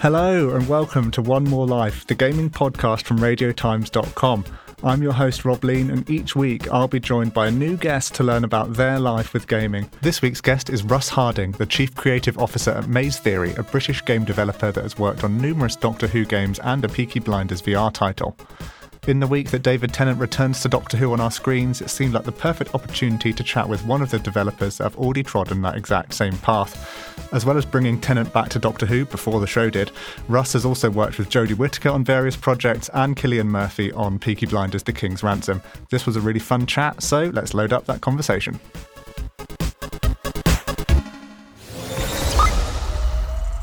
Hello and welcome to One More Life, the gaming podcast from RadioTimes.com. I'm your host Rob Lean, and each week I'll be joined by a new guest to learn about their life with gaming. This week's guest is Russ Harding, the Chief Creative Officer at Maze Theory, a British game developer that has worked on numerous Doctor Who games and a Peaky Blinders VR title. In the week that David Tennant returns to Doctor Who on our screens, it seemed like the perfect opportunity to chat with one of the developers that have already trodden that exact same path. As well as bringing Tennant back to Doctor Who before the show did, Russ has also worked with Jodie Whittaker on various projects and Cillian Murphy on Peaky Blinders The King's Ransom. This was a really fun chat, so let's load up that conversation.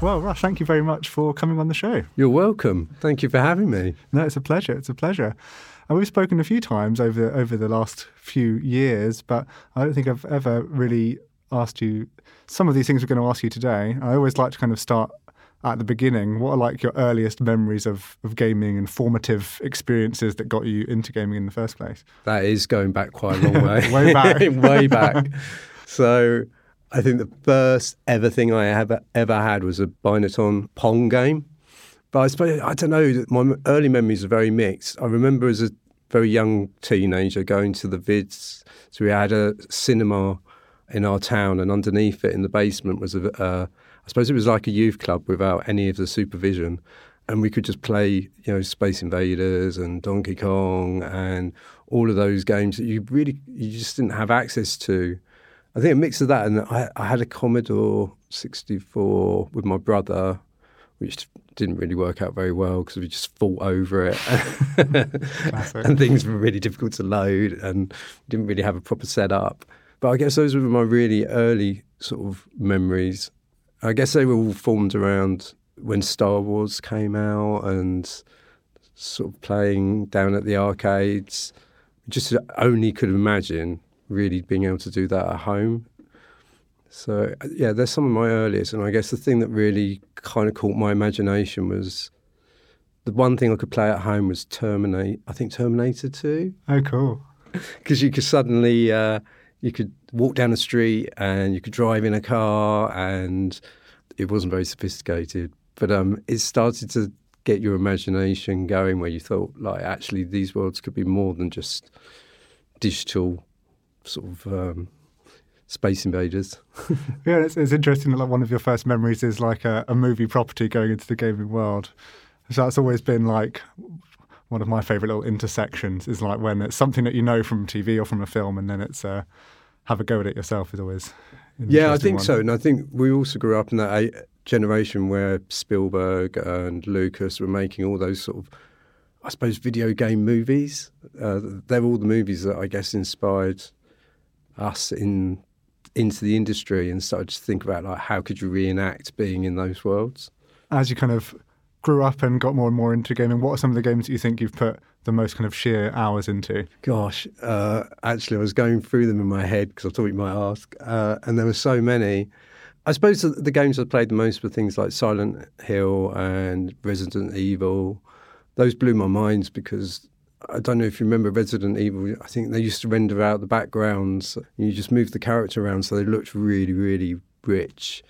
Well, Russ, thank you very much for coming on the show. You're welcome. Thank you for having me. No, it's a pleasure. It's a pleasure. And we've spoken a few times over over the last few years, but I don't think I've ever really asked you some of these things we're going to ask you today. I always like to kind of start at the beginning. What are like your earliest memories of, of gaming and formative experiences that got you into gaming in the first place? That is going back quite a long way. way back. way back. So I think the first ever thing I ever ever had was a Binatone Pong game. But I suppose I don't know. My early memories are very mixed. I remember as a very young teenager going to the vids. So we had a cinema in our town, and underneath it in the basement was a. Uh, I suppose it was like a youth club without any of the supervision, and we could just play, you know, Space Invaders and Donkey Kong and all of those games that you really you just didn't have access to. I think a mix of that, and I, I had a Commodore 64 with my brother, which didn't really work out very well because we just fought over it, and things were really difficult to load, and didn't really have a proper setup. But I guess those were my really early sort of memories. I guess they were all formed around when Star Wars came out and sort of playing down at the arcades. Just only could imagine really being able to do that at home. So yeah, there's some of my earliest, and I guess the thing that really kind of caught my imagination was the one thing I could play at home was Terminate. I think Terminator Two. Oh, cool! Because you could suddenly uh, you could walk down the street and you could drive in a car, and it wasn't very sophisticated, but um, it started to get your imagination going where you thought like actually these worlds could be more than just digital sort of um, space invaders. yeah, it's, it's, interesting that like one of your first memories is like a, a, movie property going into the gaming world. So that's always been like one of my favorite little intersections is like when it's something that you know from TV or from a film, and then it's uh, have a go at it yourself is always. Yeah, I think one. so, and I think we also grew up in that generation where Spielberg and Lucas were making all those sort of I suppose video game movies. Uh, they're all the movies that I guess inspired us in into the industry and started to think about like how could you reenact being in those worlds. As you kind of grew up and got more and more into gaming, what are some of the games that you think you've put the most kind of sheer hours into? Gosh, uh, actually, I was going through them in my head because I thought you might ask, uh, and there were so many. I suppose the, the games I played the most were things like Silent Hill and Resident Evil. Those blew my minds because I don't know if you remember Resident Evil. I think they used to render out the backgrounds. You just moved the character around, so they looked really, really rich.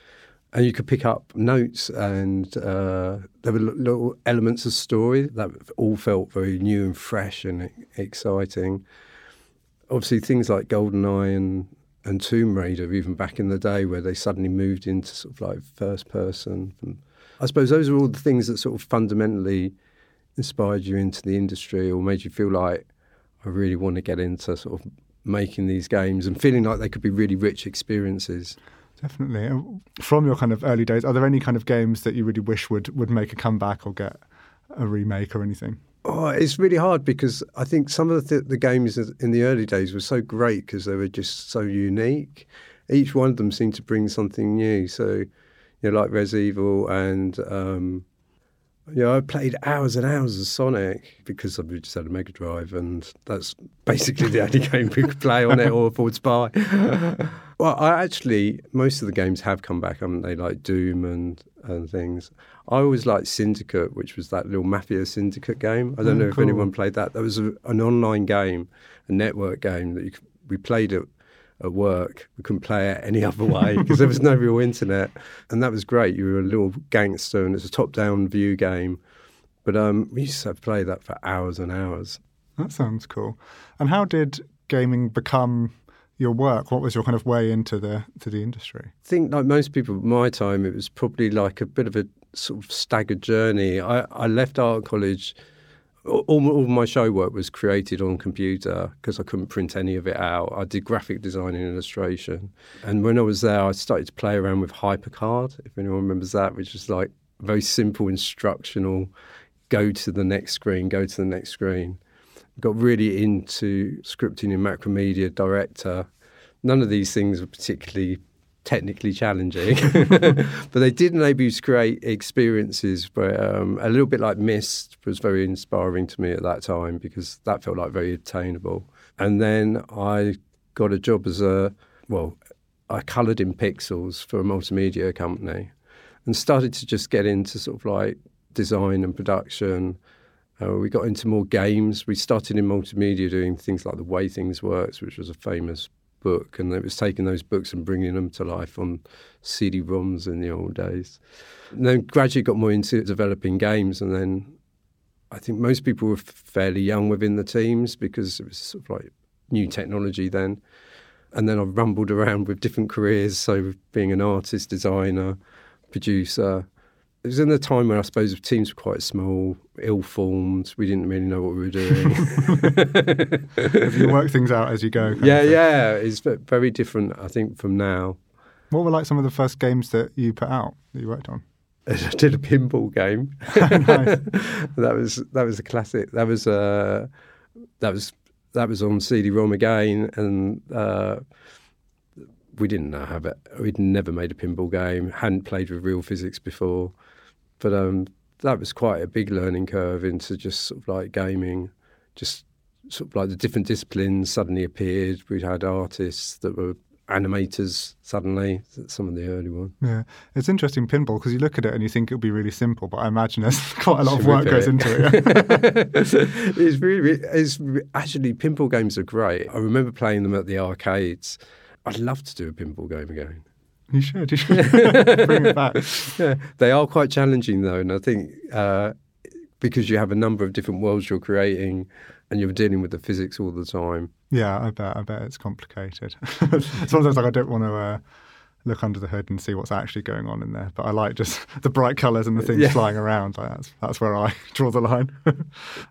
And you could pick up notes, and uh, there were little elements of story that all felt very new and fresh and exciting. Obviously, things like GoldenEye and and Tomb Raider, even back in the day, where they suddenly moved into sort of like first person. I suppose those are all the things that sort of fundamentally inspired you into the industry or made you feel like I really want to get into sort of making these games and feeling like they could be really rich experiences? Definitely. From your kind of early days, are there any kind of games that you really wish would, would make a comeback or get a remake or anything? Oh, it's really hard because I think some of the, the games in the early days were so great because they were just so unique. each one of them seemed to bring something new. So, you know, like Res Evil and um, you know, I played hours and hours of Sonic because I just had a Mega Drive, and that's basically the only game we could play on it or afford to buy. well, I actually most of the games have come back, haven't they? Like Doom and and things. I always liked Syndicate, which was that little Mafia Syndicate game. I don't Oh, know if anyone played that. That was a, an online game, a network game that you, we played it at work. We couldn't play it any other way because there was no real internet, and that was great. You were a little gangster, and it's a top-down view game. But um, we used to play that for hours and hours. That sounds cool. And how did gaming become your work? What was your kind of way into the to the industry? I think, like most people my time, it was probably like a bit of a sort of staggered journey. I, I left art college. All, all my show work was created on computer because I couldn't print any of it out. I did graphic design and illustration. And when I was there, I started to play around with HyperCard, if anyone remembers that, which is like very simple instructional go to the next screen, go to the next screen. Got really into scripting in Macromedia Director. None of these things were particularly technically challenging, but they did enable you to create experiences where um, a little bit like Myst was very inspiring to me at that time because that felt like very attainable. And then I got a job as a, well, I coloured in pixels for a multimedia company and started to just get into sort of like design and production. Uh, we got into more games. We started in multimedia doing things like The Way Things Works, which was a famous book, and it was taking those books and bringing them to life on CD-ROMs in the old days. And then gradually got more into developing games, and then I think most people were fairly young within the teams because it was sort of like new technology then. And then I rumbled around with different careers, so being an artist, designer, producer. It was in a time when I suppose the teams were quite small, ill-formed. We didn't really know what we were doing. you work things out as you go. yeah, yeah, it's very different, I think, from now. What were like some of the first games that you put out that you worked on? I did a pinball game. That was that was a classic. That was uh, that was that was on CD-ROM again, and uh, we didn't know how it. We'd never made a pinball game. Hadn't played with real physics before, but um, that was quite a big learning curve into just sort of like gaming. Just sort of like the different disciplines suddenly appeared. We'd had artists that were animators suddenly. Some of the early ones. Yeah, it's interesting pinball because you look at it and you think it'll be really simple, but I imagine there's quite a lot of work goes into it. it's really, it's actually pinball games are great. I remember playing them at the arcades. I'd love to do a pinball game again. You should, you should bring it back. Yeah, they are quite challenging though, and I think uh, because you have a number of different worlds you're creating, and you're dealing with the physics all the time. Yeah, I bet. I bet it's complicated. Sometimes, like, I don't want to uh, look under the hood and see what's actually going on in there, but I like just the bright colours and the things Yeah. flying around. Like, that's that's where I draw the line.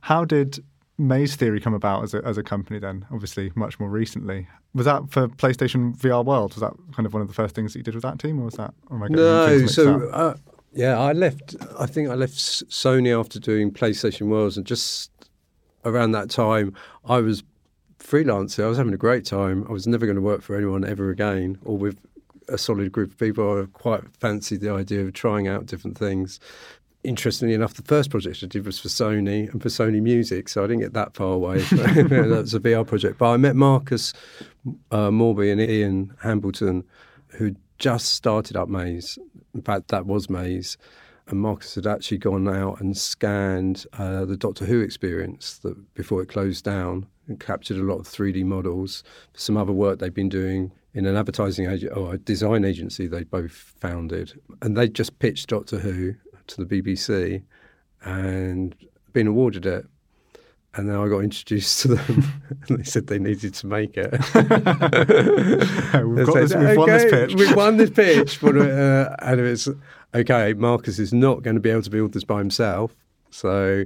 How did Maze Theory come about as a as a company? Then, obviously, much more recently. Was that for PlayStation VR World? Was that kind of one of the first things that you did with that team, or was that? Or am I No, so uh, yeah, I left. I think I left Sony after doing PlayStation Worlds, and just around that time, I was freelancing. I was having a great time. I was never going to work for anyone ever again, or with a solid group of people. I quite fancied the idea of trying out different things. Interestingly enough, the first project I did was for Sony and for Sony Music, so I didn't get that far away. that was a VR project. But I met Marcus uh, Moresby and Ian Hambleton, who just started up Maze. In fact, that was Maze. And Marcus had actually gone out and scanned uh, the Doctor Who experience that before it closed down and captured a lot of 3D models for some other work they'd been doing in an advertising agent or a design agency they both founded. And they just pitched Doctor Who to the BBC and been awarded it. And then I got introduced to them, and they said they needed to make it. we've got this, said, we've won this pitch. We've won this pitch. But, uh, and it's okay, Marcus is not going to be able to build this by himself. So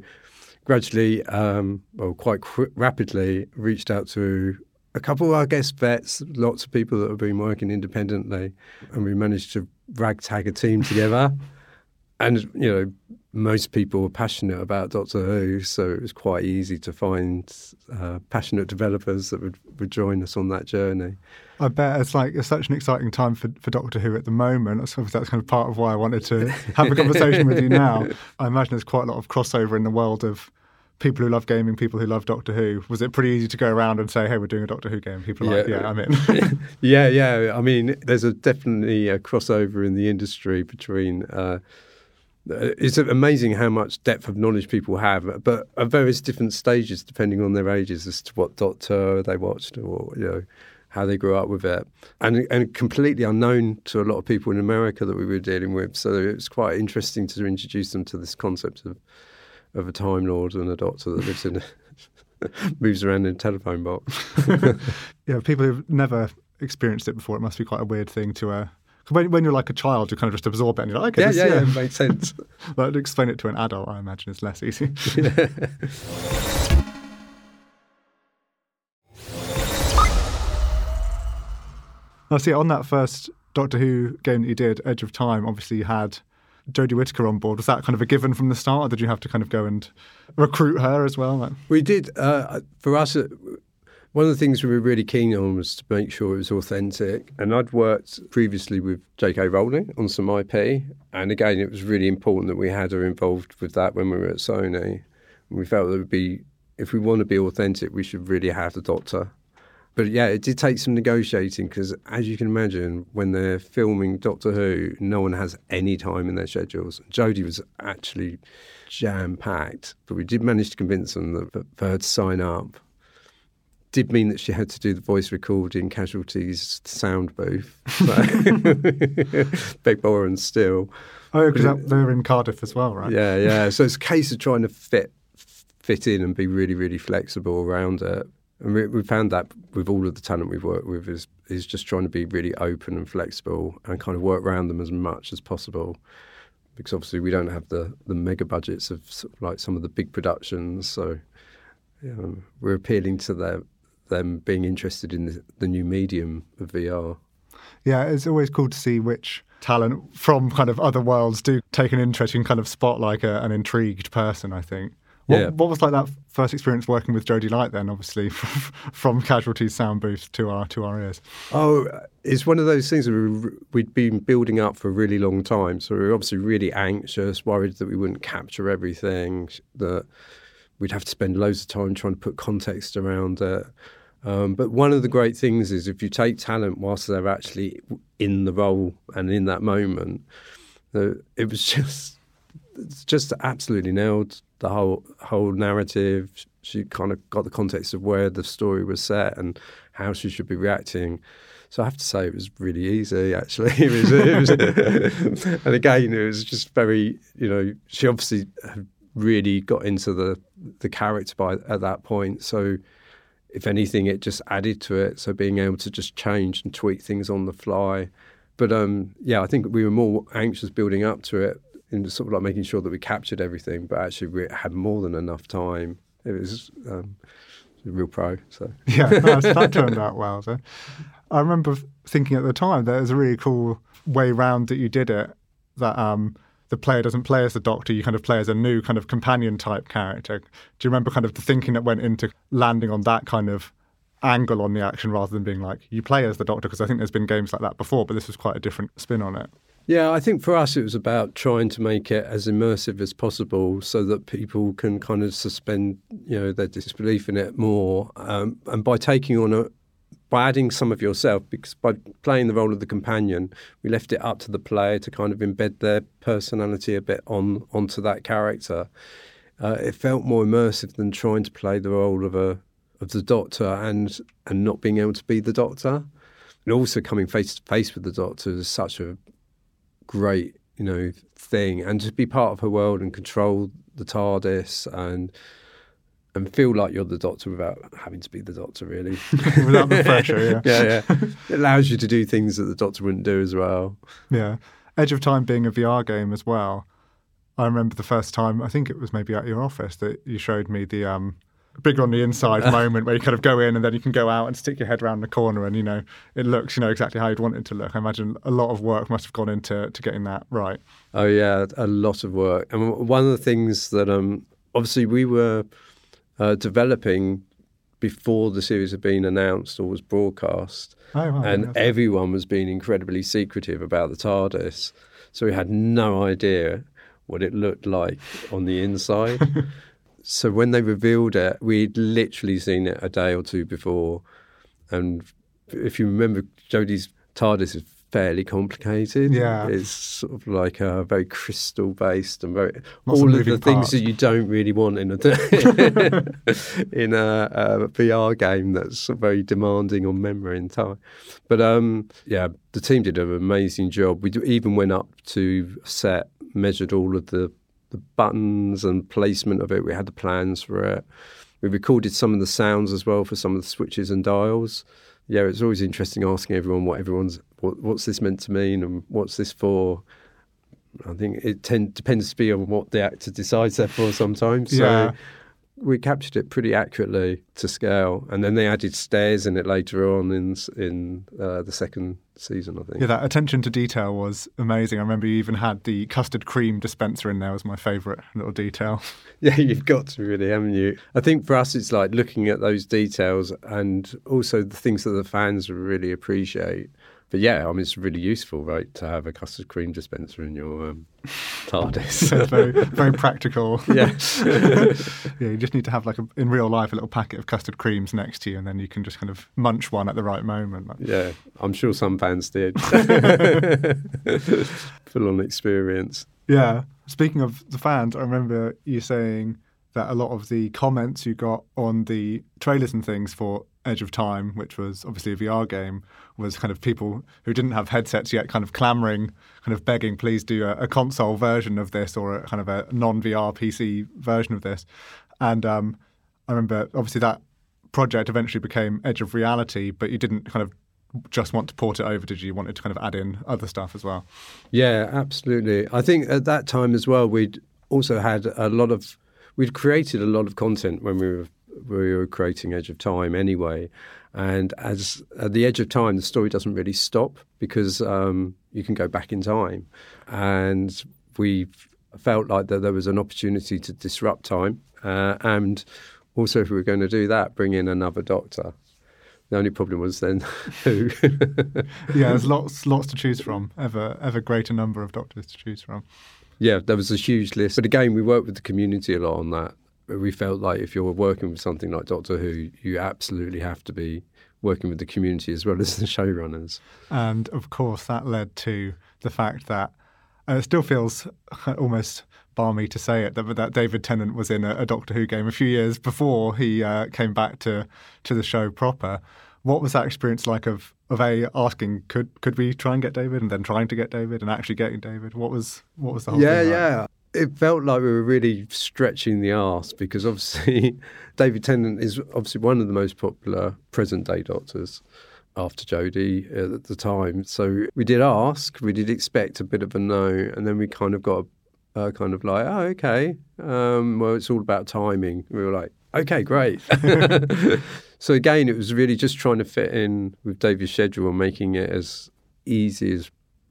gradually, um, well, quite qu- rapidly, reached out to a couple of our guest vets, lots of people that have been working independently, and we managed to ragtag a team together. And you know, most people were passionate about Doctor Who, so it was quite easy to find uh, passionate developers that would, would join us on that journey. I bet it's like it's such an exciting time for, for Doctor Who at the moment. That's, that's kind of part of why I wanted to have a conversation with you now. I imagine there's quite a lot of crossover in the world of people who love gaming, people who love Doctor Who. Was it pretty easy to go around and say, "Hey, we're doing a Doctor Who game"? People are like, "Yeah, I'm in." yeah, yeah. I mean, there's a definitely a crossover in the industry between. Uh, it's amazing how much depth of knowledge people have, but at various different stages, depending on their ages, as to what Doctor they watched or you know how they grew up with it, and and completely unknown to a lot of people in America that we were dealing with. So it was quite interesting to introduce them to this concept of of a Time Lord and a Doctor that lives in a, moves around in a telephone box. yeah, people who've never experienced it before, it must be quite a weird thing to uh, when, when you're like a child, you kind of just absorb it and you're like, okay, yeah, this, yeah, yeah, it makes sense. but to explain it to an adult, I imagine, is less easy. I see on that first Doctor Who game that you did, Edge of Time, obviously you had Jodie Whittaker on board. Was that kind of a given from the start, or did you have to kind of go and recruit her as well? We did. Uh, for us, one of the things we were really keen on was to make sure it was authentic. And I'd worked previously with J.K. Rowling on some IP. And again, it was really important that we had her involved with that when we were at Sony. We felt that would be, if we want to be authentic, we should really have the Doctor. But yeah, it did take some negotiating because, as you can imagine, when they're filming Doctor Who, no one has any time in their schedules. Jodie was actually jam packed, but we did manage to convince them that for her to sign up did mean that she had to do the voice recording Casualty's sound booth. Beg, borrow and steal. Oh, because they're in Cardiff as well, right? Yeah, yeah. So it's a case of trying to fit fit in and be really, really flexible around it. And we, we found that with all of the talent we've worked with is is just trying to be really open and flexible and kind of work around them as much as possible. Because obviously we don't have the, the mega budgets of, sort of like some of the big productions, so we're appealing to their them being interested in the, the new medium of VR. Yeah, it's always cool to see which talent from kind of other worlds do take an interest in kind of spot like a, an intrigued person. I think. What, yeah. what was like that first experience working with Jodie Light then? Obviously, from Casualty's sound booth to our to our ears. Oh, it's one of those things that we'd been building up for a really long time. So we were obviously really anxious, worried that we wouldn't capture everything, that we'd have to spend loads of time trying to put context around it. Um, but one of the great things is if you take talent whilst they're actually in the role and in that moment, uh, it was just just absolutely nailed the whole whole narrative. She kind of got the context of where the story was set and how she should be reacting. So I have to say it was really easy. Actually, it was, it was and again, it was just very you know she obviously really got into the the character by at that point. So if anything, it just added to it. So being able to just change and tweak things on the fly. But um, yeah, I think we were more anxious building up to it in sort of like making sure that we captured everything, but actually we had more than enough time. It was um, real pro. So yeah, that turned out well. So. I remember thinking at the time that it was a really cool way round that you did it. That um, the player doesn't play as the Doctor, you kind of play as a new kind of companion type character. Do you remember kind of the thinking that went into landing on that kind of angle on the action rather than being like you play as the Doctor? Because I think there's been games like that before, but this was quite a different spin on it. Yeah, I think for us it was about trying to make it as immersive as possible so that people can kind of suspend, you know, their disbelief in it more. Um, and by taking on a, by adding some of yourself, because by playing the role of the companion, we left it up to the player to kind of embed their personality a bit on onto that character. Uh, it felt more immersive than trying to play the role of a of the doctor and and not being able to be the doctor, and also coming face to face with the doctor is such a great you know thing, and to be part of her world and control the TARDIS and and feel like you're the doctor without having to be the doctor, really. without the pressure, yeah. yeah, yeah. It allows you to do things that the doctor wouldn't do as well. Yeah. Edge of Time being a VR game as well. I remember the first time, I think it was maybe at your office, that you showed me the um, bigger on the inside moment where you kind of go in and then you can go out and stick your head around the corner and you know it looks you know exactly how you'd want it to look. I imagine a lot of work must have gone into to getting that right. Oh yeah, a lot of work. And one of the things that um obviously we were uh, developing before the series had been announced or was broadcast, Oh, and everyone was being incredibly secretive about the TARDIS, so we had no idea what it looked like on the inside. so when they revealed it, we'd literally seen it a day or two before, and if you remember, Jodie's TARDIS is fairly complicated. Yeah. it's sort of like a very crystal based and very Lots all of moving the things that you don't really want in a in a, a VR game that's very demanding on memory and time. But um, yeah, the team did an amazing job. We even went up to set, measured all of the the buttons and placement of it. We had the plans for it. We recorded some of the sounds as well for some of the switches and dials. Yeah, it's always interesting asking everyone what everyone's what, what's this meant to mean and what's this for. I think it tend, depends to be on what the actor decides they're for sometimes. So Yeah. we captured it pretty accurately to scale, and then they added stairs in it later on in in uh, the second season, I think. Yeah, that attention to detail was amazing. I remember you even had the custard cream dispenser in there was my favourite little detail. Yeah, you've got to really, haven't you? I think for us, it's like looking at those details and also the things that the fans really appreciate. But yeah, I mean, it's really useful, right, to have a custard cream dispenser in your um, TARDIS. Very, very practical. yeah. yeah, you just need to have like a, in real life a little packet of custard creams next to you, and then you can just kind of munch one at the right moment. Yeah, I'm sure some fans did. Full on experience. Yeah. Speaking of the fans, I remember you saying that a lot of the comments you got on the trailers and things for Edge of Time, which was obviously a VR game, was kind of people who didn't have headsets yet kind of clamoring, kind of begging, please do a, a console version of this or a kind of a non VR PC version of this. And um, I remember obviously that project eventually became Edge of Reality, but you didn't kind of just want to port it over, did you? You wanted to kind of add in other stuff as well. Yeah, absolutely. I think at that time as well, we'd also had a lot of, we'd created a lot of content when we were we were creating Edge of Time anyway. And as at the edge of time, the story doesn't really stop because um, you can go back in time. And we felt like that there was an opportunity to disrupt time. Uh, and also, if we were going to do that, bring in another doctor. The only problem was then who. yeah, there's lots lots to choose from. Ever ever greater number of doctors to choose from. Yeah, there was a huge list. But again, we worked with the community a lot on that. We felt like if you're working with something like Doctor Who, you absolutely have to be working with the community as well as the showrunners. And of course, that led to the fact that, and it still feels almost balmy to say it, that, that David Tennant was in a, a Doctor Who game a few years before he uh, came back to, to the show proper. What was that experience like of, of a asking could could we try and get David and then trying to get David and actually getting David? What was what was the whole yeah, thing like? yeah. It felt like we were really stretching the arse because obviously David Tennant is obviously one of the most popular present day doctors after Jodie at the time. So we did ask, we did expect a bit of a no, and then we kind of got a, a kind of like, oh, okay. Um, well, it's all about timing. We were like, okay, great. so again, it was really just trying to fit in with David's schedule and making it as easy as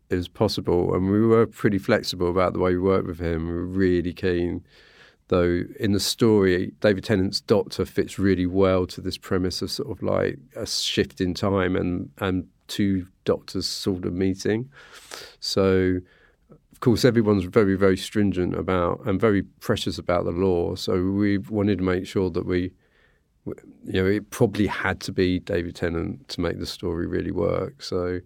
as possible. And we were pretty flexible about the way we worked with him. We were really keen, though, in the story, David Tennant's Doctor fits really well to this premise of sort of like a shift in time and, and two doctors sort of meeting. So, of course, everyone's very, very stringent about and very precious about the lore. So we wanted to make sure that we, you know, it probably had to be David Tennant to make the story really work. So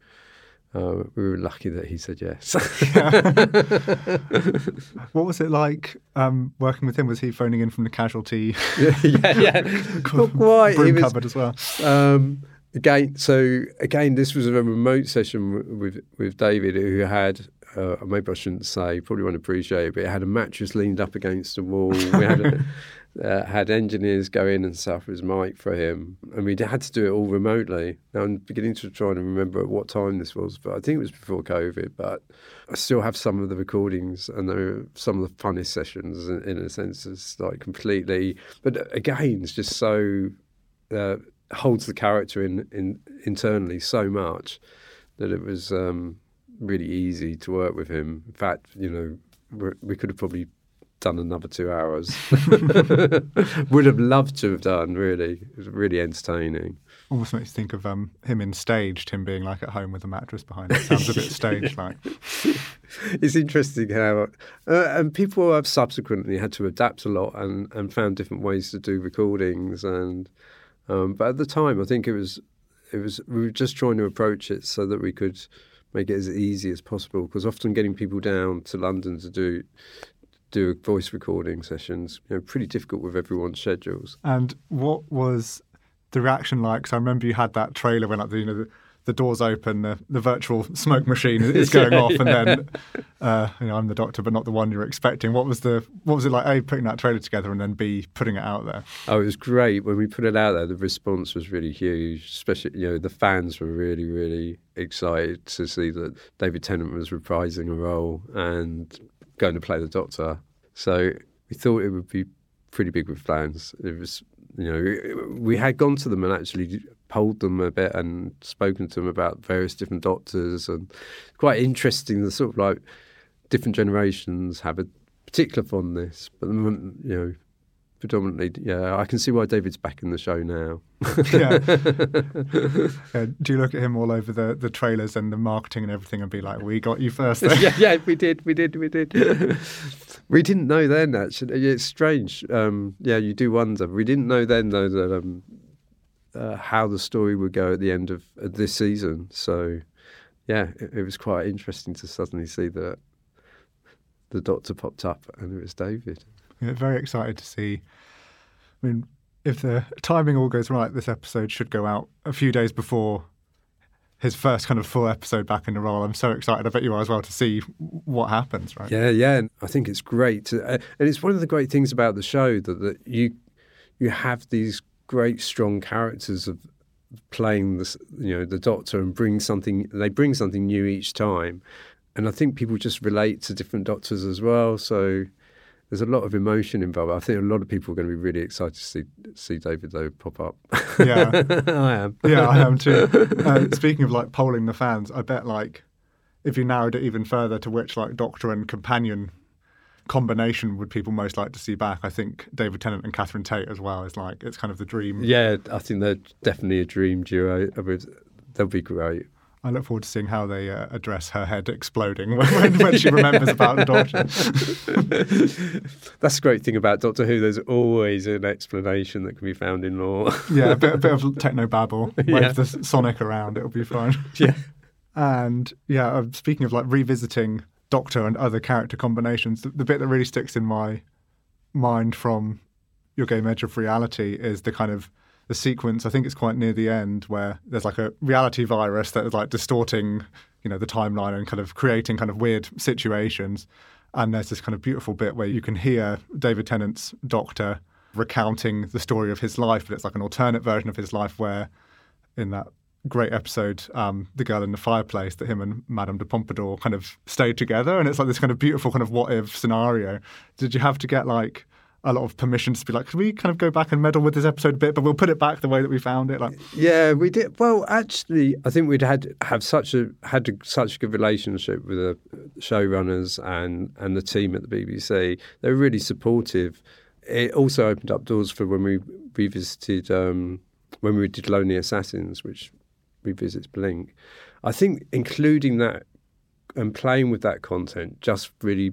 uh, we were lucky that he said yes. What was it like um, working with him? Was he phoning in from the casualty yeah, yeah. Not quite. He broom was, cupboard as well? um, again, so again, this was a remote session with with David, who had uh, maybe I shouldn't say, probably won't appreciate it, but it had a mattress leaned up against the wall. We had a, uh, had engineers go in and stuff his mic for him, and we had to do it all remotely. Now I'm beginning to try and remember at what time this was, but I think it was before COVID. But I still have some of the recordings, and they're some of the funnest sessions in, in a sense. It's like completely, but again, it's just so uh, holds the character in, in internally so much that it was um, really easy to work with him. In fact, you know, we could have probably done another two hours. Would have loved to have done. Really, it was really entertaining. Almost makes you think of um, him in staged, him being like at home with a mattress behind it. Sounds a bit staged like. it's interesting how, uh, and people have subsequently had to adapt a lot and, and found different ways to do recordings. And um, but at the time, I think it was it was we were just trying to approach it so that we could make it as easy as possible because often getting people down to London to do do voice recording sessions. You know, pretty difficult with everyone's schedules. And what was the reaction like? Because I remember you had that trailer when, like, you know, the, the doors open, the, the virtual smoke machine is going yeah, off, and then uh, you know, I'm the doctor, but not the one you're expecting. What was the what was it like? A putting that trailer together, and then B putting it out there. Oh, it was great when we put it out there. The response was really huge. Especially, you know, the fans were really, really excited to see that David Tennant was reprising a role and going to play the Doctor. So we thought it would be pretty big with fans. It was, you know, we had gone to them and actually polled them a bit and spoken to them about various different doctors and quite interesting. The sort of like different generations have a particular fondness, but you know, predominantly, yeah, I can see why David's back in the show now. yeah. yeah. Do you look at him all over the, the trailers and the marketing and everything and be like, we got you first? yeah, yeah, we did, we did, we did. we didn't know then, actually. It's strange. Um, yeah, you do wonder. We didn't know then, though, that um, uh, how the story would go at the end of, of this season. So, yeah, it, it was quite interesting to suddenly see that the doctor popped up and it was David. Yeah, very excited to see. I mean, if the timing all goes right, this episode should go out a few days before his first kind of full episode back in the role. I'm so excited. I bet you are as well to see what happens, right? Yeah, yeah. And I think it's great. To, uh, and it's one of the great things about the show that, that you you have these great strong characters of playing the you know the Doctor and bring something. They bring something new each time, and I think people just relate to different Doctors as well. So there's a lot of emotion involved. I think a lot of people are going to be really excited to see see David though pop up. Yeah, I am. Yeah, I am too. Uh, speaking of like polling the fans, I bet like if you narrowed it even further to which like Doctor and companion combination would people most like to see back? I think David Tennant and Catherine Tate as well is like it's kind of the dream. Yeah, I think they're definitely a dream duo. They'll be great. I look forward to seeing how they uh, address her head exploding when, when she remembers about the Doctor. That's the great thing about Doctor Who. There's always an explanation that can be found in lore. yeah, a bit, a bit of techno babble. Wave yeah. the Sonic around, it'll be fine. Yeah. And yeah, uh, speaking of like revisiting Doctor and other character combinations, the, the bit that really sticks in my mind from your game Edge of Reality is the kind of the sequence. I think it's quite near the end where there's like a reality virus that is like distorting, you know, the timeline and kind of creating kind of weird situations. And there's this kind of beautiful bit where you can hear David Tennant's doctor recounting the story of his life, but it's like an alternate version of his life where in that great episode, um, The Girl in the Fireplace, that him and Madame de Pompadour kind of stayed together. And it's like this kind of beautiful kind of what if scenario. Did you have to get like a lot of permission to be like, could we kind of go back and meddle with this episode a bit, but we'll put it back the way that we found it. Like, yeah, we did. Well, actually, I think we'd had have such a had a, such a good relationship with the showrunners and and the team at the BBC. They were really supportive. It also opened up doors for when we revisited um, when we did Lonely Assassins, which revisits Blink. I think including that and playing with that content just really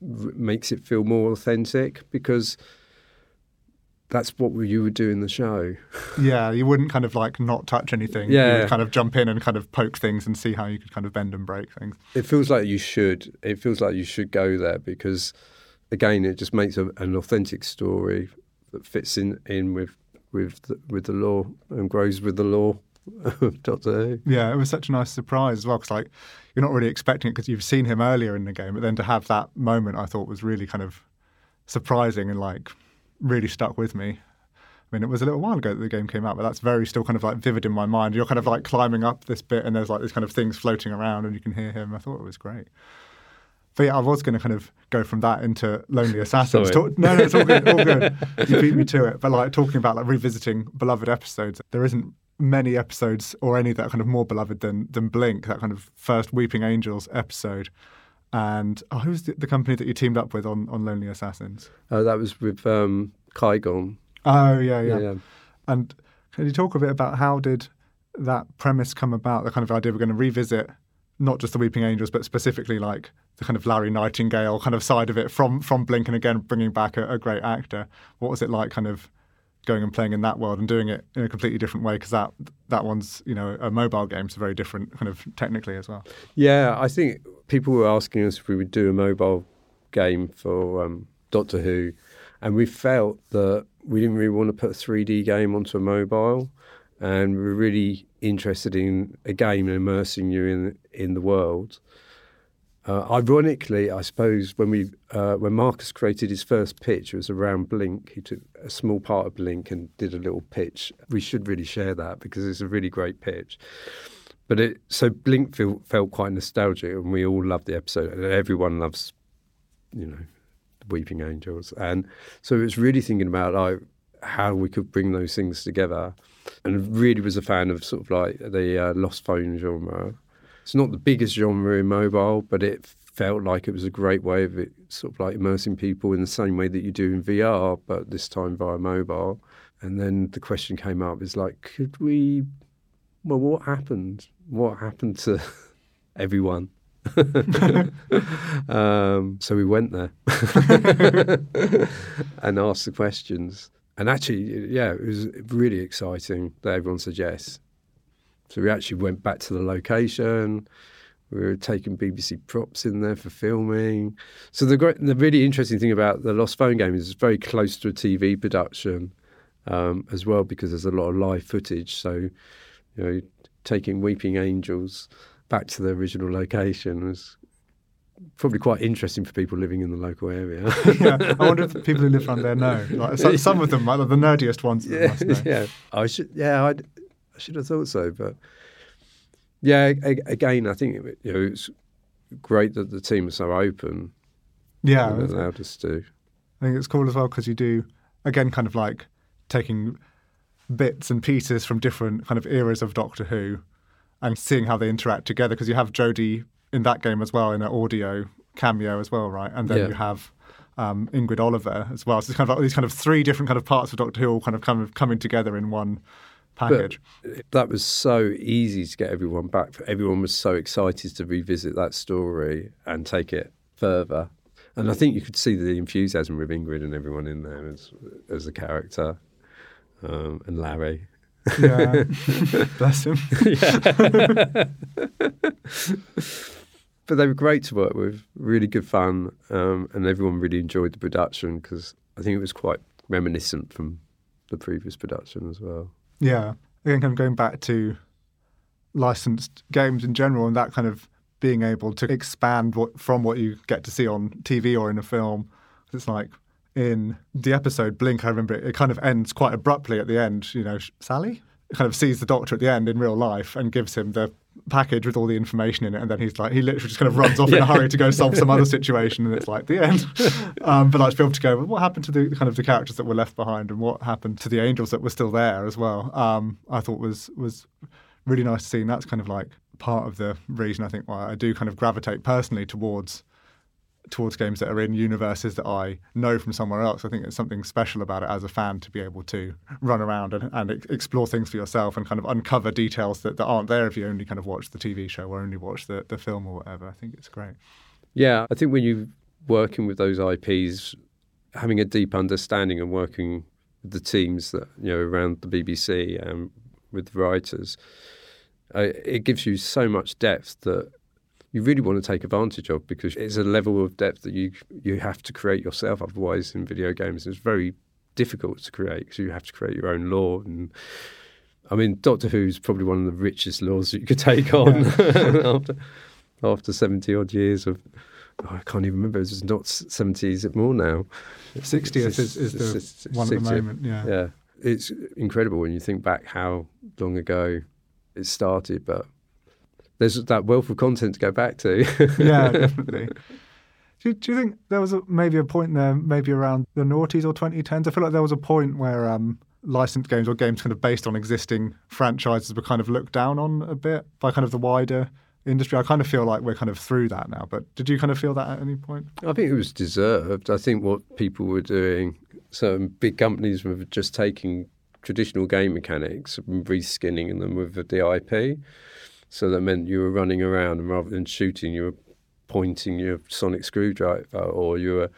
makes it feel more authentic because that's what you would do in the show. yeah, you wouldn't kind of like not touch anything. Yeah. You would kind of jump in and kind of poke things and see how you could kind of bend and break things. It feels like you should. It feels like you should go there because, again, it just makes a, an authentic story that fits in, in with with the, with the lore and grows with the lore. Of Doctor Who. Yeah, it was such a nice surprise as well because like you're not really expecting it because you've seen him earlier in the game, but then to have that moment, I thought was really kind of surprising and like really stuck with me. I mean, it was a little while ago that the game came out, but that's very still kind of like vivid in my mind. You're kind of like climbing up this bit, and there's like these kind of things floating around, and you can hear him. I thought it was great. But yeah, I was going to kind of go from that into Lonely Assassins. Talk, no, no, it's all good, all good. You beat me to it. But like talking about like revisiting beloved episodes, there isn't many episodes or any that kind of more beloved than than Blink, that kind of first Weeping Angels episode. And oh, who's the, the company that you teamed up with on, on Lonely Assassins? Oh, that was with um, Kaigan. Oh yeah, yeah, Yeah. And can you talk a bit about how did that premise come about? The kind of idea we're going to revisit not just the Weeping Angels, but specifically like the kind of Larry Nightingale kind of side of it from from Blink, and again bringing back a, a great actor. What was it like, kind of going and playing in that world and doing it in a completely different way? Because that that one's you know a mobile game, so very different kind of technically as well. Yeah, I think people were asking us if we would do a mobile game for um, Doctor Who, and we felt that we didn't really want to put a 3D game onto a mobile, and we're really interested in a game immersing you in in the world. Uh, ironically, I suppose when we uh, when Marcus created his first pitch, it was around Blink. He took a small part of Blink and did a little pitch. We should really share that because it's a really great pitch. But it so Blink feel, felt quite nostalgic, and we all loved the episode, and everyone loves, you know, Weeping Angels, and so it was really thinking about like how we could bring those things together, and really was a fan of sort of like the uh, lost phone genre. It's not the biggest genre in mobile, but it felt like it was a great way of it, sort of like immersing people in the same way that you do in VR, but this time via mobile. And then the question came up: is like, could we? Well, what happened? What happened to everyone? um, so we went there and asked the questions. And actually, yeah, it was really exciting that everyone said yes. So we actually went back to the location. We were taking BBC props in there for filming. So the great, the really interesting thing about the Lost Phone game is it's very close to a TV production um, as well because there's a lot of live footage. So you know, taking Weeping Angels back to the original location was probably quite interesting for people living in the local area. yeah, I wonder if the people who live around there know. Like, some, some of them, like the nerdiest ones, yeah, yeah. I should, yeah, I'd, should have thought so, but yeah. Again, I think it, you know it's great that the team is so open. Yeah, and allowed us to. I think it's cool as well because you do again kind of like taking bits and pieces from different kind of eras of Doctor Who and seeing how they interact together because you have Jodie in that game as well in an audio cameo as well, right? And then Yeah. you have um, Ingrid Oliver as well. So it's kind of like these kind of three different kind of parts of Doctor Who all kind of kind of coming together in one package. That was so easy to get everyone back. Everyone was so excited to revisit that story and take it further. And I think you could see the enthusiasm with Ingrid and everyone in there as as a character, um, and Larry. yeah, bless him. but they were great to work with, really good fun, um, and everyone really enjoyed the production because I think it was quite reminiscent from the previous production as well. Yeah. Again, kind of going back to licensed games in general and that kind of being able to expand what, from what you get to see on TV or in a film. It's like in the episode Blink, I remember it, it kind of ends quite abruptly at the end. You know, Sally kind of sees the doctor at the end in real life and gives him the package with all the information in it. And then he's like, he literally just kind of runs off in a hurry to go solve some other situation. And it's like the end. Um, but like to be able to go, well, what happened to the kind of the characters that were left behind and what happened to the angels that were still there as well? Um, I thought was was really nice to see. And that's kind of like part of the reason I think why I do kind of gravitate personally towards towards games that are in universes that I know from somewhere else. I think it's something special about it as a fan to be able to run around and, and explore things for yourself and kind of uncover details that, that aren't there if you only kind of watch the TV show or only watch the, the film or whatever. I think it's great. Yeah, I think when you're working with those IPs, having a deep understanding and working with the teams that you know around the BBC and with the writers, uh, it gives you so much depth that you really want to take advantage of because it's a level of depth that you you have to create yourself. Otherwise, in video games, it's very difficult to create because you have to create your own lore and I mean, Doctor Who's probably one of the richest laws that you could take on after after seventy odd years of. Oh, I can't even remember. It's not seventy. Is it more now? 60th is, is the one 60th. at the moment. Yeah. Yeah. It's incredible when you think back how long ago it started, but there's that wealth of content to go back to. yeah, definitely. Do, do, you think there was a, maybe a point there, maybe around the noughties or 2010s? I feel like there was a point where um, licensed games or games kind of based on existing franchises were kind of looked down on a bit by kind of the wider industry. I kind of feel like we're kind of through that now. But did you kind of feel that at any point? I think it was deserved. I think what people were doing, some big companies were just taking traditional game mechanics and reskinning them with the IP. So that meant you were running around and rather than shooting, you were pointing your sonic screwdriver or you were.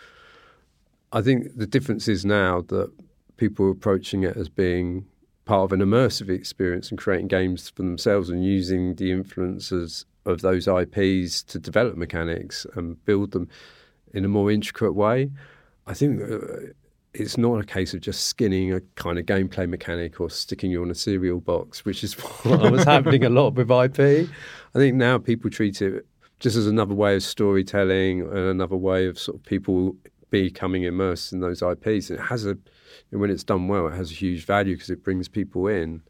I think the difference is now that people are approaching it as being part of an immersive experience and creating games for themselves and using the influences of those IPs to develop mechanics and build them in a more intricate way. I think uh, it's not a case of just skinning a kind of gameplay mechanic or sticking you on a cereal box, which is what was happening a lot with IP. I think now people treat it just as another way of storytelling and another way of sort of people becoming immersed in those IPs. And it has a, when it's done well, it has a huge value because it brings people in.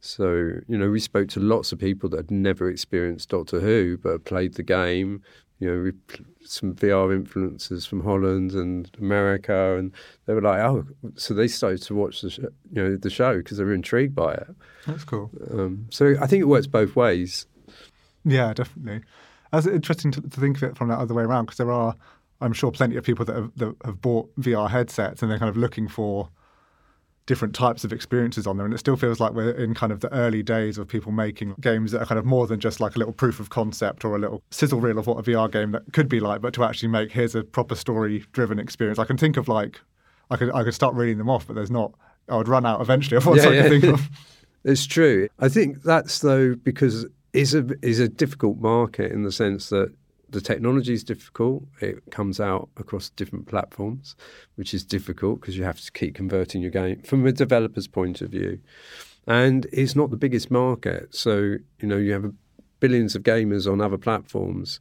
So, you know, we spoke to lots of people that had never experienced Doctor Who but played the game. You know, some VR influences from Holland and America, and they were like, "Oh!" So they started to watch the sh- you know the show because they were intrigued by it. That's cool. Um, so I think it works both ways. Yeah, definitely. It's interesting to, to think of it from that other way around because there are, I'm sure, plenty of people that have, that have bought VR headsets and they're kind of looking for different types of experiences on there. And it still feels like we're in kind of the early days of people making games that are kind of more than just like a little proof of concept or a little sizzle reel of what a VR game that could be like, but to actually make here's a proper story driven experience. I can think of like I could I could start reading them off, but there's not I would run out eventually of what yeah, I yeah. can think of. It's true. I think that's though because it's a is a difficult market in the sense that the technology is difficult. It comes out across different platforms, which is difficult because you have to keep converting your game from a developer's point of view. And it's not the biggest market. So, you know, you have billions of gamers on other platforms.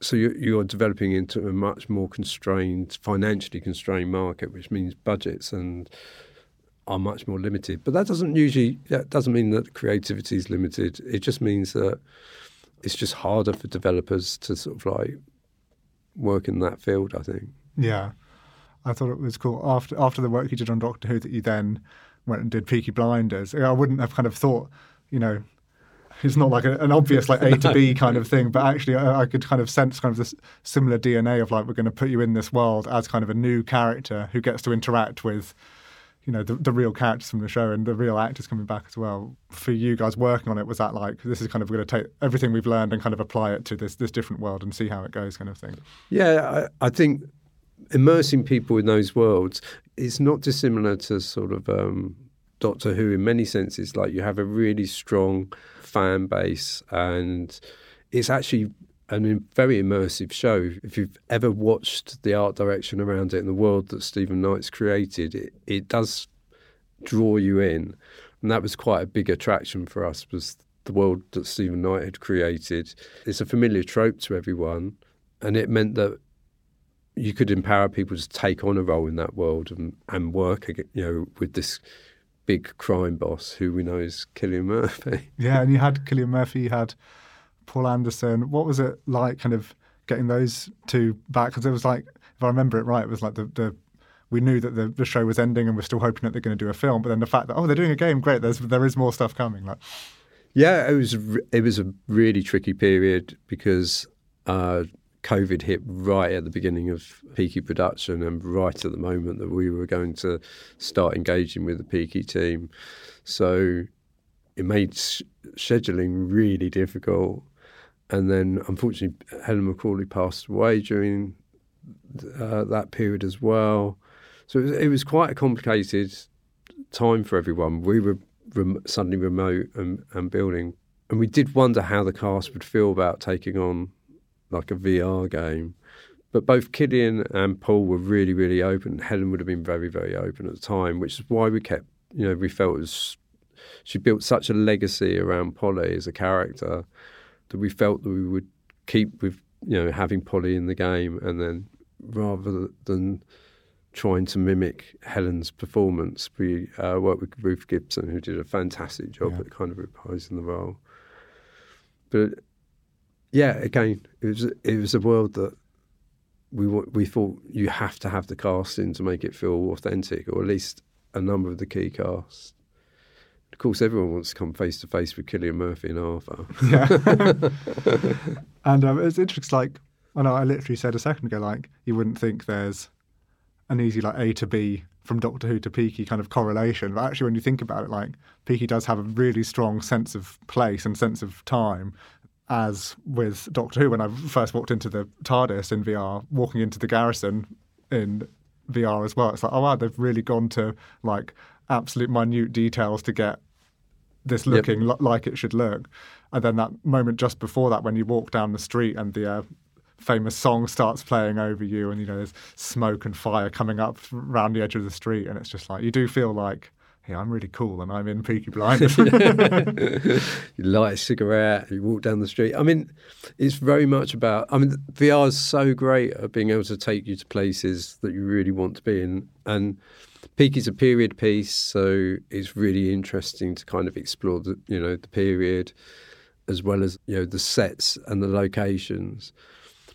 So you're, you're developing into a much more constrained, financially constrained market, which means budgets and are much more limited. But that doesn't usually that doesn't mean that creativity is limited. It just means that it's just harder for developers to sort of like work in that field. I think. Yeah, I thought it was cool after after the work you did on Doctor Who that you then went and did Peaky Blinders. I wouldn't have kind of thought, you know, it's not like a, an obvious like A to B kind of thing, but actually I, I, could kind of sense kind of this similar DNA of like we're going to put you in this world as kind of a new character who gets to interact with you know the, the real characters from the show and the real actors coming back as well. For you guys working on it, was that like this is kind of going to take everything we've learned and kind of apply it to this this different world and see how it goes, kind of thing? Yeah, I, I think immersing people in those worlds is not dissimilar to sort of um, Doctor Who in many senses. Like you have a really strong fan base and it's actually a very immersive show. If you've ever watched the art direction around it and the world that Steven Knight's created, it, it does draw you in. And that was quite a big attraction for us was the world that Steven Knight had created. It's a familiar trope to everyone, and it meant that you could empower people to take on a role in that world and, and work, you know, with this big crime boss who we know is Cillian Murphy. Yeah, and you had Cillian Murphy, you had Paul Anderson. What was it like, kind of getting those two back? Because it was like, if I remember it right, it was like the, the we knew that the, the show was ending, and we're still hoping that they're going to do a film. But then the fact that oh, they're doing a game, great. There's there is more stuff coming. Like, yeah, it was it was a really tricky period because. Uh, COVID hit right at the beginning of Peaky production and right at the moment that we were going to start engaging with the Peaky team. So it made sh- scheduling really difficult. And then, unfortunately, Helen McCrory passed away during uh, that period as well. So it was, it was, quite a complicated time for everyone. We were rem- suddenly remote and, and building. And we did wonder how the cast would feel about taking on like a VR game. But both Cillian and Paul were really, really open. Helen would have been very, very open at the time, which is why we kept, you know, we felt it was she built such a legacy around Polly as a character that we felt that we would keep with you know having Polly in the game, and then rather than trying to mimic Helen's performance, we uh, worked with Ruth Gibson, who did a fantastic job Yeah. at kind of reprising the role. But yeah, again, it was it was a world that we we thought you have to have the casting to make it feel authentic, or at least a number of the key cast. Of course, everyone wants to come face to face with Cillian Murphy and Arthur. Yeah. and um, it's interesting, Like I know I literally said a second ago, like you wouldn't think there's an easy like A to B from Doctor Who to Peaky kind of correlation, but actually when you think about it, like Peaky does have a really strong sense of place and sense of time. As with Doctor Who, when I first walked into the TARDIS in VR, walking into the garrison in VR as well, it's like, oh wow, they've really gone to like absolute minute details to get this Yep. looking like it should look. And then that moment just before that, when you walk down the street and the uh, famous song starts playing over you, and you know there's smoke and fire coming up around the edge of the street, and it's just like you do feel like, hey, I'm really cool, and I'm in Peaky Blinders. you light a cigarette, you walk down the street. I mean, it's very much about. I mean, VR is so great at being able to take you to places that you really want to be in, and Peak is a period piece, so it's really interesting to kind of explore the you know the period as well as you know the sets and the locations.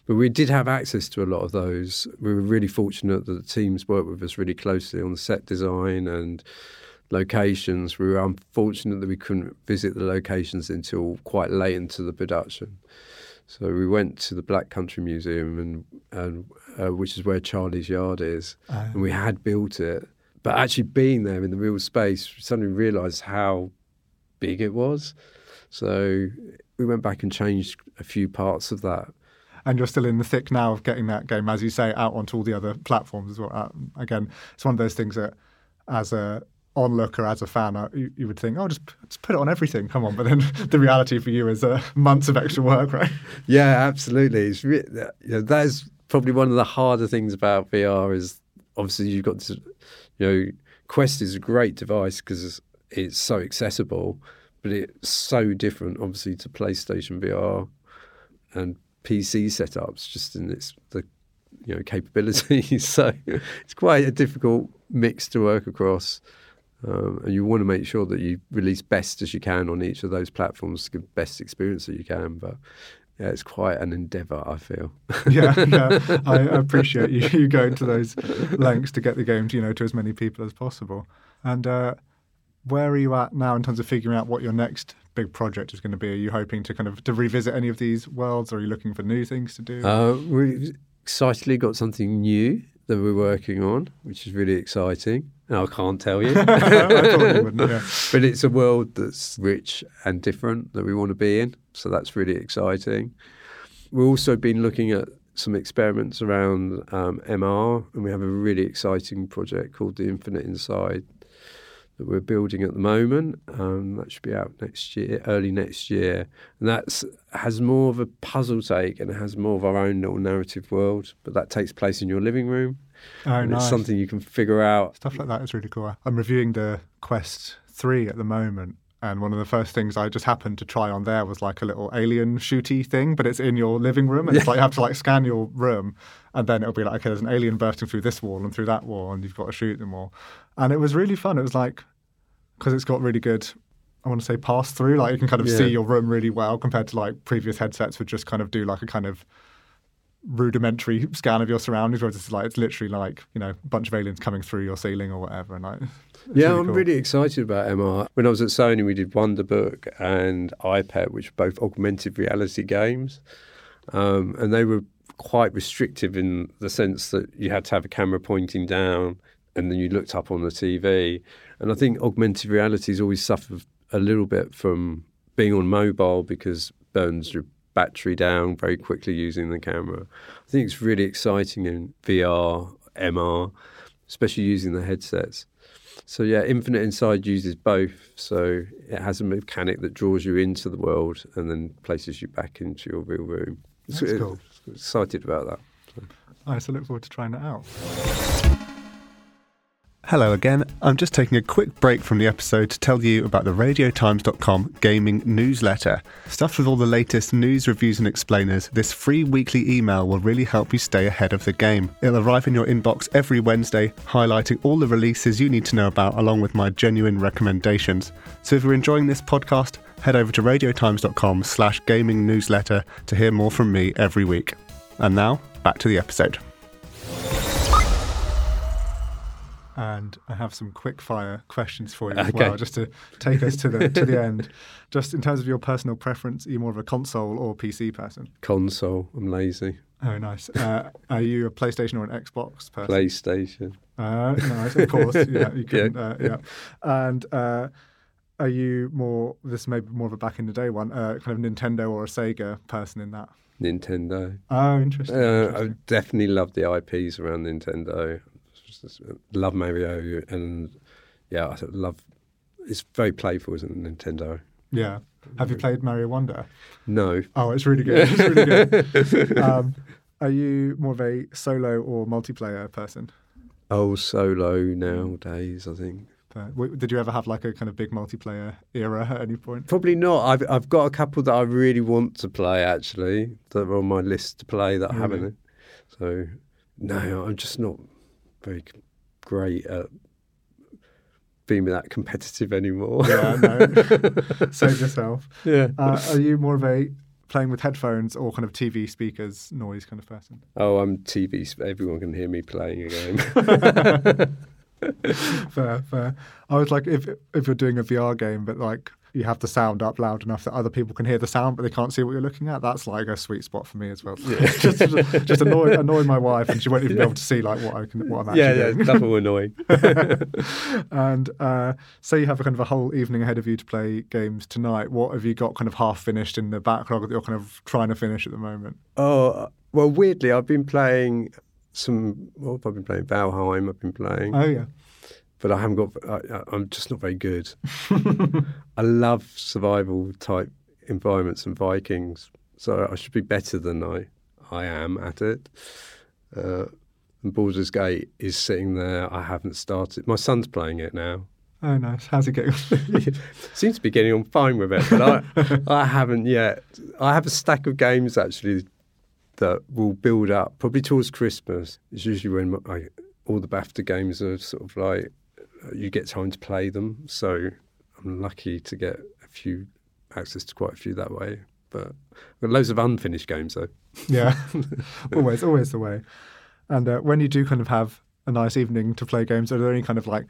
But we did have access to a lot of those. We were really fortunate that the teams worked with us really closely on the set design and locations. We were unfortunate that we couldn't visit the locations until quite late into the production. So we went to the Black Country Museum, and, and uh, which is where Charlie's Yard is, and we had built it. But actually being there in the real space, suddenly realised how big it was. So we went back and changed a few parts of that. and you're still in the thick now of getting that game, as you say, out onto all the other platforms as well. Uh, again, it's one of those things that, as a onlooker, as a fan, uh, you, you would think, oh, just, just put it on everything, come on. But then the reality for you is uh, months of extra work, right? Yeah, absolutely. It's re- you know, that is probably one of the harder things about VR is obviously you've got to, you know, Quest is a great device because it's so accessible, but it's so different, obviously, to PlayStation VR and PC setups, just in its the you know capabilities. so it's quite a difficult mix to work across. Um, and you want to make sure that you release best as you can on each of those platforms give best experience that you can. But yeah, it's quite an endeavour, I feel. yeah, yeah. I appreciate you, you going to those lengths to get the game to, you know, to as many people as possible. And uh, where are you at now in terms of figuring out what your next big project is going to be? Are you hoping to kind of to revisit any of these worlds, or are you looking for new things to do? Uh, we've excitedly got something new that we're working on, which is really exciting. And I can't tell you. Yeah. but it's a world that's rich and different that we want to be in. So that's really exciting. We've also been looking at some experiments around um, MR, and we have a really exciting project called The Infinite Inside that we're building at the moment. Um, that should be out next year, early next year, and that has more of a puzzle take and it has more of our own little narrative world. But that takes place in your living room, Oh, and nice. it's something you can figure out Stuff like that is really cool. I'm reviewing the Quest 3 at the moment. And one of the first things I just happened to try on there was like a little alien shooty thing, but it's in your living room. And it's like you have to like scan your room and then it'll be like, okay, there's an alien bursting through this wall and through that wall and you've got to shoot them all. And it was really fun. It was like, because it's got really good, I want to say pass through. Like you can kind of Yeah. see your room really well compared to like previous headsets would just kind of do like a kind of rudimentary scan of your surroundings, whereas it's like it's literally like you know a bunch of aliens coming through your ceiling or whatever, and like yeah, really I'm cool. really excited about MR. When I was at Sony, we did Wonderbook and EyePet, which are both augmented reality games, um, and they were quite restrictive in the sense that you had to have a camera pointing down, and then you looked up on the TV. And I think augmented reality has always suffered a little bit from being on mobile because burns your battery down very quickly using the camera. I think it's really exciting in VR, MR, especially using the headsets. So yeah, Infinite Inside uses both. So it has a mechanic that draws you into the world and then places you back into your real room. That's So, cool. Excited about that. Nice. I look forward to trying that out. Hello again. I'm just taking a quick break from the episode to tell you about the RadioTimes.com gaming newsletter. Stuffed with all the latest news, reviews, and explainers, this free weekly email will really help you stay ahead of the game. It'll arrive in your inbox every Wednesday, highlighting all the releases you need to know about, along with my genuine recommendations. So if you're enjoying this podcast, head over to radiotimes.com slash gaming newsletter to hear more from me every week. And now, back to the episode. And I have some quick fire questions for you as okay. well, just to take us to the to the end. Just in terms of your personal preference, are you more of a console or PC person? Console. I'm lazy. Oh, nice. Uh, are you a PlayStation or an Xbox person? PlayStation. Uh, nice, of course. yeah, you can. yeah. Uh, yeah. And uh, are you more? This may be more of a back in the day one. Uh, kind of Nintendo or a Sega person in that. Nintendo. Oh, interesting. Uh, interesting. I definitely love the IPs around Nintendo love Mario, and yeah, I love. It's very playful, isn't it, Nintendo? Yeah. Have you played Mario Wonder? No. Oh, it's really good. It's really good. um, are you more of a solo or multiplayer person? Oh, solo nowadays, I think. did you ever have like a kind of big multiplayer era at any point? Probably not. I've I've got a couple that I really want to play actually that are on my list to play that? I haven't. So no, I'm just not very great at being that competitive anymore. Yeah, no. Save yourself. Yeah. Uh, are you more of a playing with headphones or kind of TV speakers noise kind of person? Oh, I'm TV. Everyone can hear me playing a game. fair, fair. I was like, if if you're doing a VR game, but like you have the sound up loud enough that other people can hear the sound, but they can't see what you're looking at. That's like a sweet spot for me as well. Yeah. just, just, annoy, annoy my wife, and she won't even yeah. be able to see like what I can, what I'm actually yeah, doing. Yeah, double annoying. and uh, say you have a kind of a whole evening ahead of you to play games tonight. What have you got kind of half finished in the backlog that you're kind of trying to finish at the moment? Oh well, weirdly, I've been playing some. Well, I've been playing Valheim. I've been playing. Oh yeah but I haven't got. I, am just not very good. I love survival type environments and Vikings, so I should be better than I I am at it. Uh, and Baldur's Gate is sitting there. I haven't started. My son's playing it now. Oh, nice. How's it going? Seems to be getting on fine with it, but I, I haven't yet. I have a stack of games actually that will build up probably towards Christmas. It's usually when I, all the BAFTA games are sort of like you get time to play them. So I'm lucky to get a few access to quite a few that way. But I've got loads of unfinished games though. Yeah, always, always the way. And uh, when you do kind of have a nice evening to play games, are there any kind of like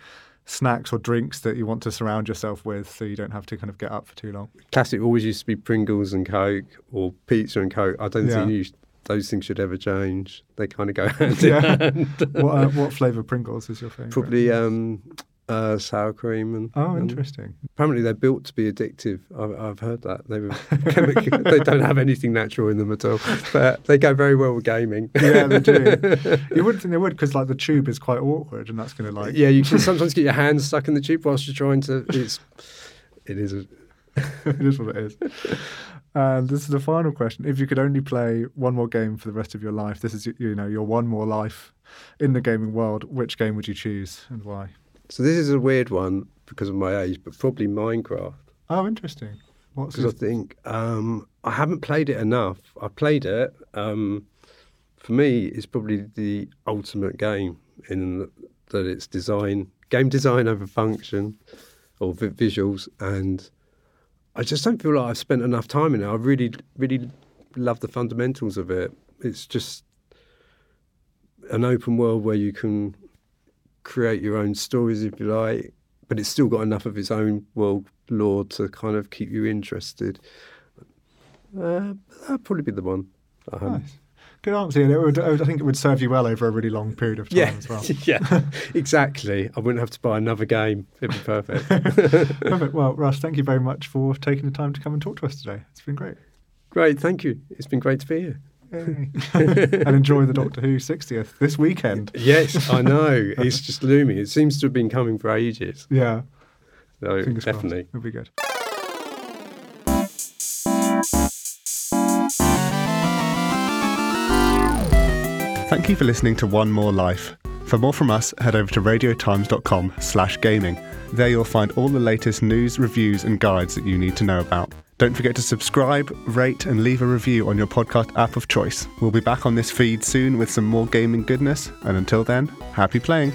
snacks or drinks that you want to surround yourself with so you don't have to kind of get up for too long? Classic always used to be Pringles and Coke or pizza and Coke. I don't yeah. think you, those things should ever change. They kind of go hand in hand. what, uh, what flavour Pringles is your favourite? Probably um, uh, sour cream and oh, interesting. And apparently, they're built to be addictive. I've, I've heard that they were chemical, they don't have anything natural in them at all, but they go very well with gaming. yeah, they do. You wouldn't think they would because like the tube is quite awkward, and that's going to like yeah, you can sometimes get your hands stuck in the tube whilst you're trying to. It's it is a, it is what it is. And this is the final question: If you could only play one more game for the rest of your life, this is you know your one more life in the gaming world. Which game would you choose and why? So this is a weird one because of my age, but probably Minecraft. Oh, interesting. Because I think um, I haven't played it enough. I played it. Um, for me, it's probably the ultimate game in that it's design, game design over function, or vi- visuals, and I just don't feel like I've spent enough time in it. I really, really love the fundamentals of it. It's just an open world where you can create your own stories if you like, but it's still got enough of its own world lore to kind of keep you interested. Uh, that'd probably be the one. Nice. Good answer. And it would, I think it would serve you well over a really long period of time yeah. as well. yeah, exactly. I wouldn't have to buy another game. It'd be perfect. perfect. Well, Russ, thank you very much for taking the time to come and talk to us today. It's been great. Great. Thank you. It's been great to be here. and enjoy the Doctor Who 60th this weekend. Yes, I know. It's just looming. It seems to have been coming for ages. Yeah. So Fingers definitely. Crossed. It'll be good. Thank you for listening to One More Life. For more from us, head over to radiotimes.com slash gaming. There you'll find all the latest news, reviews, and guides that you need to know about. Don't forget to subscribe, rate, and leave a review on your podcast app of choice. We'll be back on this feed soon with some more gaming goodness, and until then, happy playing.